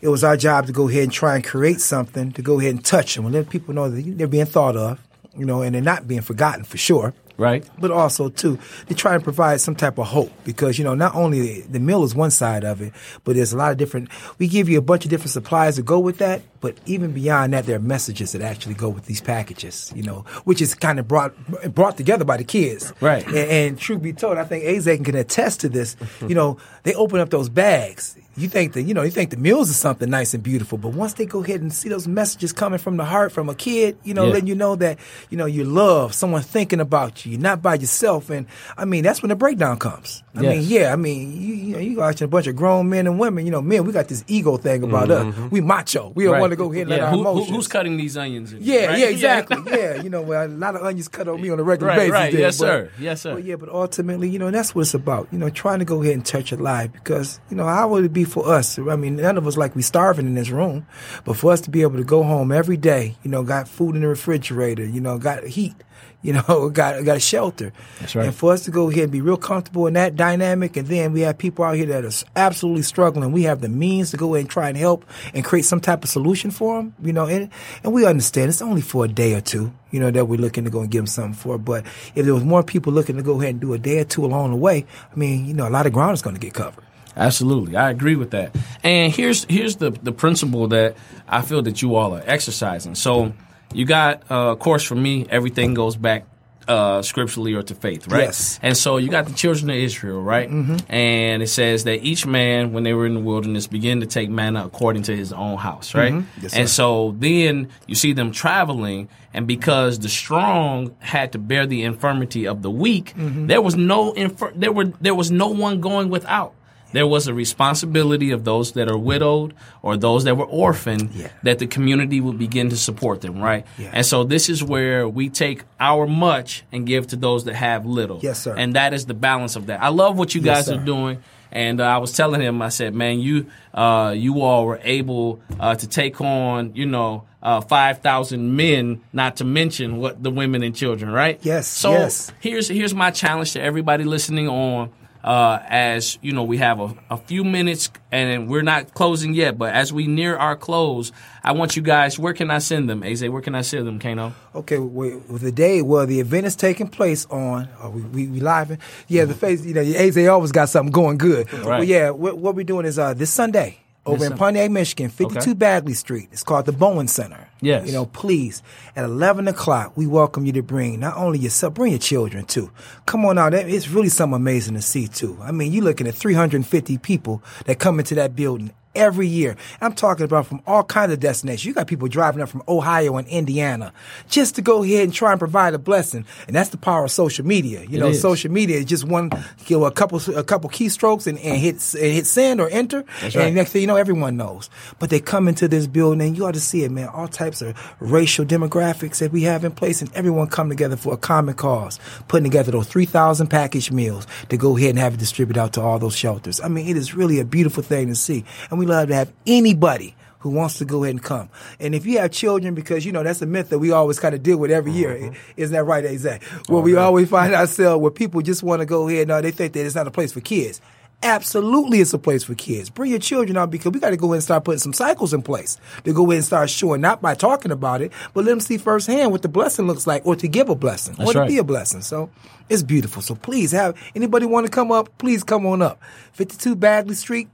it was our job to go ahead and try and create something to go ahead and touch them and let people know that they're being thought of, you know, and they're not being forgotten for sure Right. but also too to try and provide some type of hope because you know not only the meal is one side of it but there's a lot of different we give you a bunch of different supplies to go with that but even beyond that there are messages that actually go with these packages you know which is kind of brought brought together by the kids Right. and, and truth be told i think azek can attest to this you know they open up those bags you think that you know you think the meals are something nice and beautiful but once they go ahead and see those messages coming from the heart from a kid you know Yeah. letting you know that you know you love someone thinking about you you're not by yourself and i mean that's when the breakdown comes i Yes. mean yeah i mean you, you know you watching a bunch of grown men and women you know men we got this ego thing about us mm-hmm. we macho we don't Right. want to go ahead and let Yeah, our who- who- emotions who's cutting these onions? in, yeah, right? yeah, exactly. Yeah, you know, well, a lot of onions cut on me on a regular Right, basis. right. there, Yes, but- sir. Yes, sir. But yeah, but ultimately, you know, that's what it's about. You know, trying to go ahead and touch a life because, you know, how would it be for us? I mean, none of us like we starving in this room, but for us to be able to go home every day, you know, got food in the refrigerator, you know, got heat. (laughs) You know, got got a shelter. That's right. And for us to go ahead and be real comfortable in that dynamic, and then we have people out here that are absolutely struggling. We have the means to go and try and help and create some type of solution for them. You know, and and we understand it's only for a day or two. You know that we're looking to go and give them something for. But if there was more people looking to go ahead and do a day or two along the way, I mean, you know, a lot of ground is going to get covered. Absolutely, I agree with that. And here's here's the the principle that I feel that you all are exercising. So you got, uh, of course, for me, everything goes back uh, scripturally or to faith, right? Yes. And so you got the children of Israel, right? Mm-hmm. And it says that each man, when they were in the wilderness, began to take manna according to his own house, right? Yes, and so then you see them traveling, and because the strong had to bear the infirmity of the weak, Mm-hmm. there was no infer- there were there was no one going without. There was a responsibility of those that are widowed or those that were orphaned Yeah. that the community would begin to support them, right? Yeah. And so this is where we take our much and give to those that have little. Yes, sir. And that is the balance of that. I love what you guys are doing. And uh, I was telling him, I said, man, you uh, you all were able uh, to take on, you know, uh, five thousand men, not to mention what the women and children, right? Yes, So yes. here's here's my challenge to everybody listening on. Uh, as you know, we have a, a few minutes and we're not closing yet. But as we near our close, I want you guys. Where can I send them, Aze? Where can I send them, Kano? Okay, well, the day, well, the event is taking place on, are we, we, we live? in- Yeah, the face, you know, AZ always got something going good. Well, yeah, what, what we're doing is uh, this Sunday over in Pontiac, Michigan, 52 Okay. Bagley Street. It's called the Bowen Center. Yes. You know, please, at 11 o'clock, we welcome you to bring not only yourself, bring your children too. Come on out. That- It's really something amazing to see too. I mean, you're looking at 350 people that come into that building every year. I'm talking about from all kinds of destinations. You got people driving up from Ohio and Indiana just to go ahead and try and provide a blessing. And that's the power of social media. You It know, is. social media is just one, you know, a couple, a couple keystrokes and, and hit, and hit send or enter. That's and right. next thing you know, everyone knows. But they come into this building and you ought to see it, man. All types of racial demographics that we have in place and everyone come together for a common cause, putting together those 3,000 package meals to go ahead and have it distributed out to all those shelters. I mean, it is really a beautiful thing to see. And we love to have anybody who wants to go ahead and come. And if you have children, because you know that's a myth that we always kind of deal with every year, mm-hmm. isn't that right, Azak? Oh, where we always find ourselves where people just want to go ahead. No, they think that it's not a place for kids. Absolutely, it's a place for kids. Bring your children out because we got to go ahead and start putting some cycles in place to go ahead and start showing, not by talking about it, but let them see firsthand what the blessing looks like, or to give a blessing, That's or to right. be a blessing. So it's beautiful. So please have anybody want to come up, please come on up. 52 Bagley Street,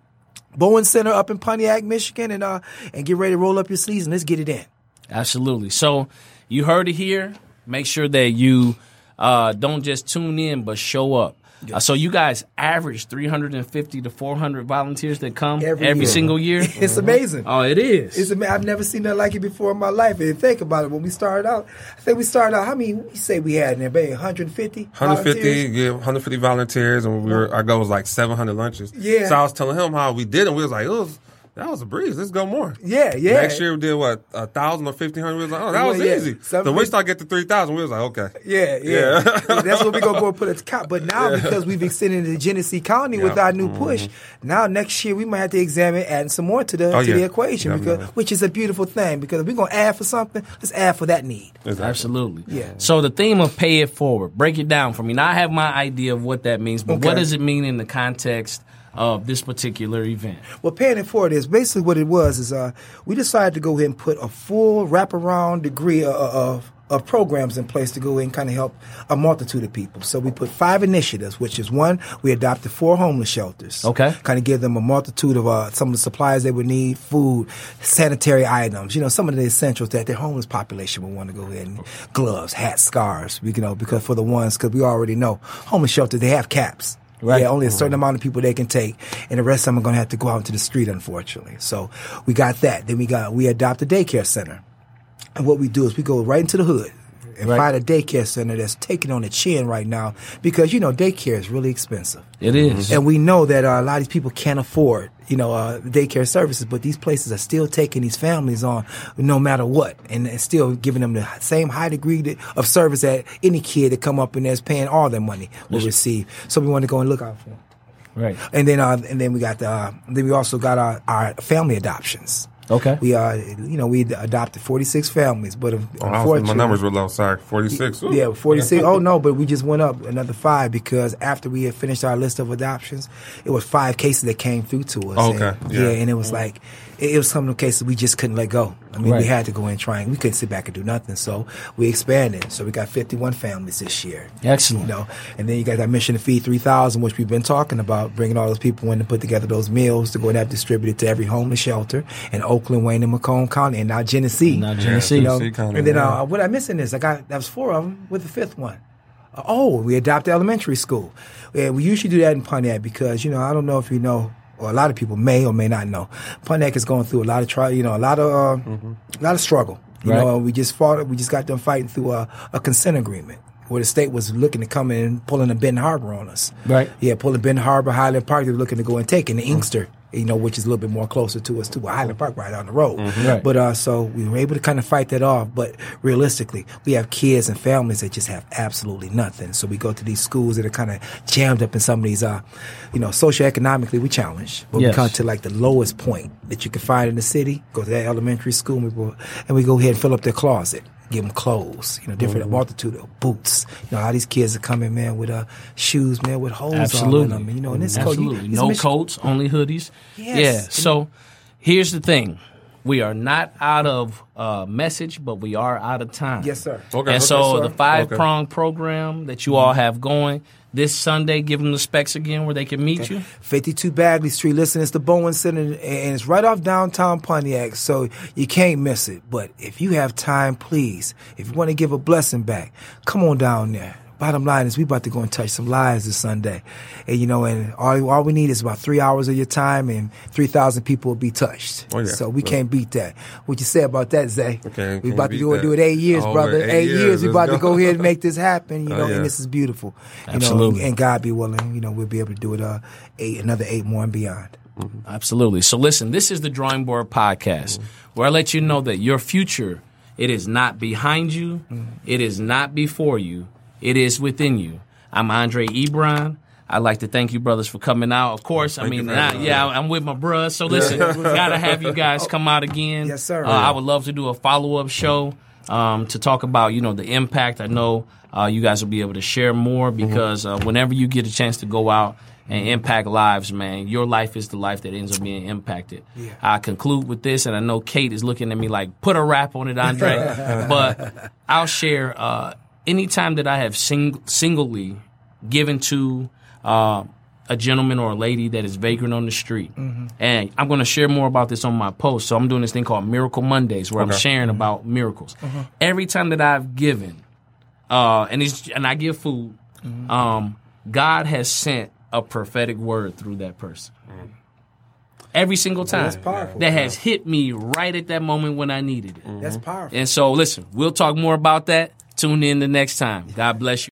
Bowen Center up in Pontiac, Michigan, and uh and get ready to roll up your sleeves and let's get it in. Absolutely. So you heard it here. Make sure that you uh, don't just tune in, but show up. Uh, so you guys average 350 to 400 volunteers that come every, Every year. single year. (laughs) It's amazing. oh, it is. It's ama- I've never seen nothing like it before in my life. And think about it, when we started out, I think we started out. How many? We say we had in there, baby, 150. 150, volunteers? yeah, 150 volunteers, and we were our goal was like 700 lunches. Yeah. So I was telling him how we did, and we was like, it was that was a breeze. Let's go more. Yeah, yeah. Next year we did what a thousand or fifteen hundred. We was like, oh, that was yeah. easy. Seven So we fifty- started get to three thousand. We was like, okay. Yeah, yeah. That's what we're gonna go and (laughs) put at the top. But now because we've extended the Genesee County with our new mm-hmm. push, now next year we might have to examine adding some more to the Oh, to the yeah. equation because Definitely. which is a beautiful thing because if we're gonna add for something, let's add for that need. Exactly. Absolutely. Yeah. So the theme of pay it forward, break it down for me. Now I have my idea of what that means, but what does it mean in the context of this particular event? Well, paying it forward is basically what it was. Is uh, we decided to go ahead and put a full wraparound degree of, of of programs in place to go ahead and kind of help a multitude of people. So we put five initiatives, which is one, we adopted four homeless shelters. Okay. Kind of give them a multitude of uh, some of the supplies they would need, food, sanitary items, you know, some of the essentials that their homeless population would want to go ahead and gloves, hats, scarves, you know, because for the ones, because we already know homeless shelters, they have caps. Right. Yeah, only a certain amount of people they can take, and the rest of them are going to have to go out into the street, unfortunately. So we got that. Then we got we adopt a daycare center, and what we do is we go right into the hood and Right. find a daycare center that's taking on the chin right now because you know daycare is really expensive. It is. And we know that uh, a lot of these people can't afford, you know, uh, daycare services, but these places are still taking these families on no matter what, and, and still giving them the same high degree that- of service that any kid that come up in there is paying all their money will receive. So we want to go and look out for them. Right. And then, uh, and then we got the, uh, then we also got our, our family adoptions. Okay. We, uh, you know, we adopted 46 families, but Oh, unfortunately, my numbers were low. Sorry, forty six. yeah, 46. oh, (laughs) no, but we just went up another five because after we had finished our list of adoptions, it was five cases that came through to us. Okay, And, yeah. yeah. and it was like, it, it was some of the cases we just couldn't let go. I mean, Right. we had to go in trying. we couldn't sit back and do nothing. So we expanded. So we got 51 families this year. Excellent. You know, and then you got that mission to feed 3,000, which we've been talking about, bringing all those people in to put together those meals to go and have distributed to every homeless shelter in Oakland, Wayne, and Macomb County, and now Genesee. Now Genesee. You know, Genesee County, and then yeah. uh, what I'm missing is I got that was four of them with the fifth one. Uh, oh, we adopted elementary school. And we usually do that in Pontiac because you know I don't know if you know, or a lot of people may or may not know. Pontiac is going through a lot of trial, you know, a lot of uh, a lot of struggle. You Right. know, we just fought. We just got done fighting through a, a consent agreement where the state was looking to come in and pulling a Benton Harbor on us. Right. Yeah, pulling Benton Harbor, Highland Park. They were looking to go and take, and the Inkster. You know, which is a little bit more closer to us too. Highland Park right on the road. Right. But uh, so we were able to kind of fight that off. But realistically, we have kids and families that just have absolutely nothing. So we go to these schools that are kind of jammed up in some of these, uh, you know, socioeconomically we challenge. But Yes. we come to like the lowest point that you can find in the city. Go to that elementary school, and we, go, and we go ahead and fill up their closet. Give them clothes, you know, different Mm-hmm. multitude of boots. You know, all these kids are coming, man, with uh, shoes, man, with holes all in them. And, you know, and this coat, you- Absolutely. these no Mich- coats, only hoodies. Yes. Yeah. So here's the thing. We are not out of uh, message, but we are out of time. Yes, sir. Okay, and okay, so sir. the five Okay. prong program that you all have going this Sunday, give them the specs again where they can meet you. 52 Bagley Street. Listen, it's the Bowen Center, and it's right off downtown Pontiac, so you can't miss it. But if you have time, please, if you want to give a blessing back, come on down there. Bottom line is we about to go and touch some lives this Sunday. And you know, and all, all we need is about three hours of your time and 3,000 people will be touched. Oh, yeah. So we can't beat that. What you say about that, Zay? Okay, we can't about to beat do it, do it eight years, Over brother. eight Eight, years. years, We let's about to go. go ahead and make this happen, you Oh, know, yeah. and this is beautiful. You Absolutely. know, and God be willing, you know, we'll be able to do it, uh, eight, another eight more and beyond. Mm-hmm. Absolutely. So listen, this is the Drawing Board Podcast, mm-hmm. where I let you know that your future it is not behind you, mm-hmm. it is not before you, it is within you. I'm Andre Ebron. I'd like to thank you, brothers, for coming out. Of course, I Thank you mean, I- yeah, I'm with my bruh. So listen, (laughs) gotta have you guys come out again. Yes, sir. Uh, I would love to do a follow up show um, to talk about you know the impact. I know uh, you guys will be able to share more because uh, whenever you get a chance to go out and impact lives, man, your life is the life that ends up being impacted. I conclude with this, and I know Kate is looking at me like, put a rap on it, Andre. (laughs) but I'll share uh, anytime that I have sing- singly given to uh, a gentleman or a lady that is vagrant on the street. And I'm going to share more about this on my post. So I'm doing this thing called Miracle Mondays where I'm sharing about miracles. Every time that I've given, uh, and it's, and I give food, um, God has sent a prophetic word through that person. Every single time. That's powerful. That has hit me right at that moment when I needed it. That's powerful. And so, listen, we'll talk more about that. Tune in the next time. God bless you.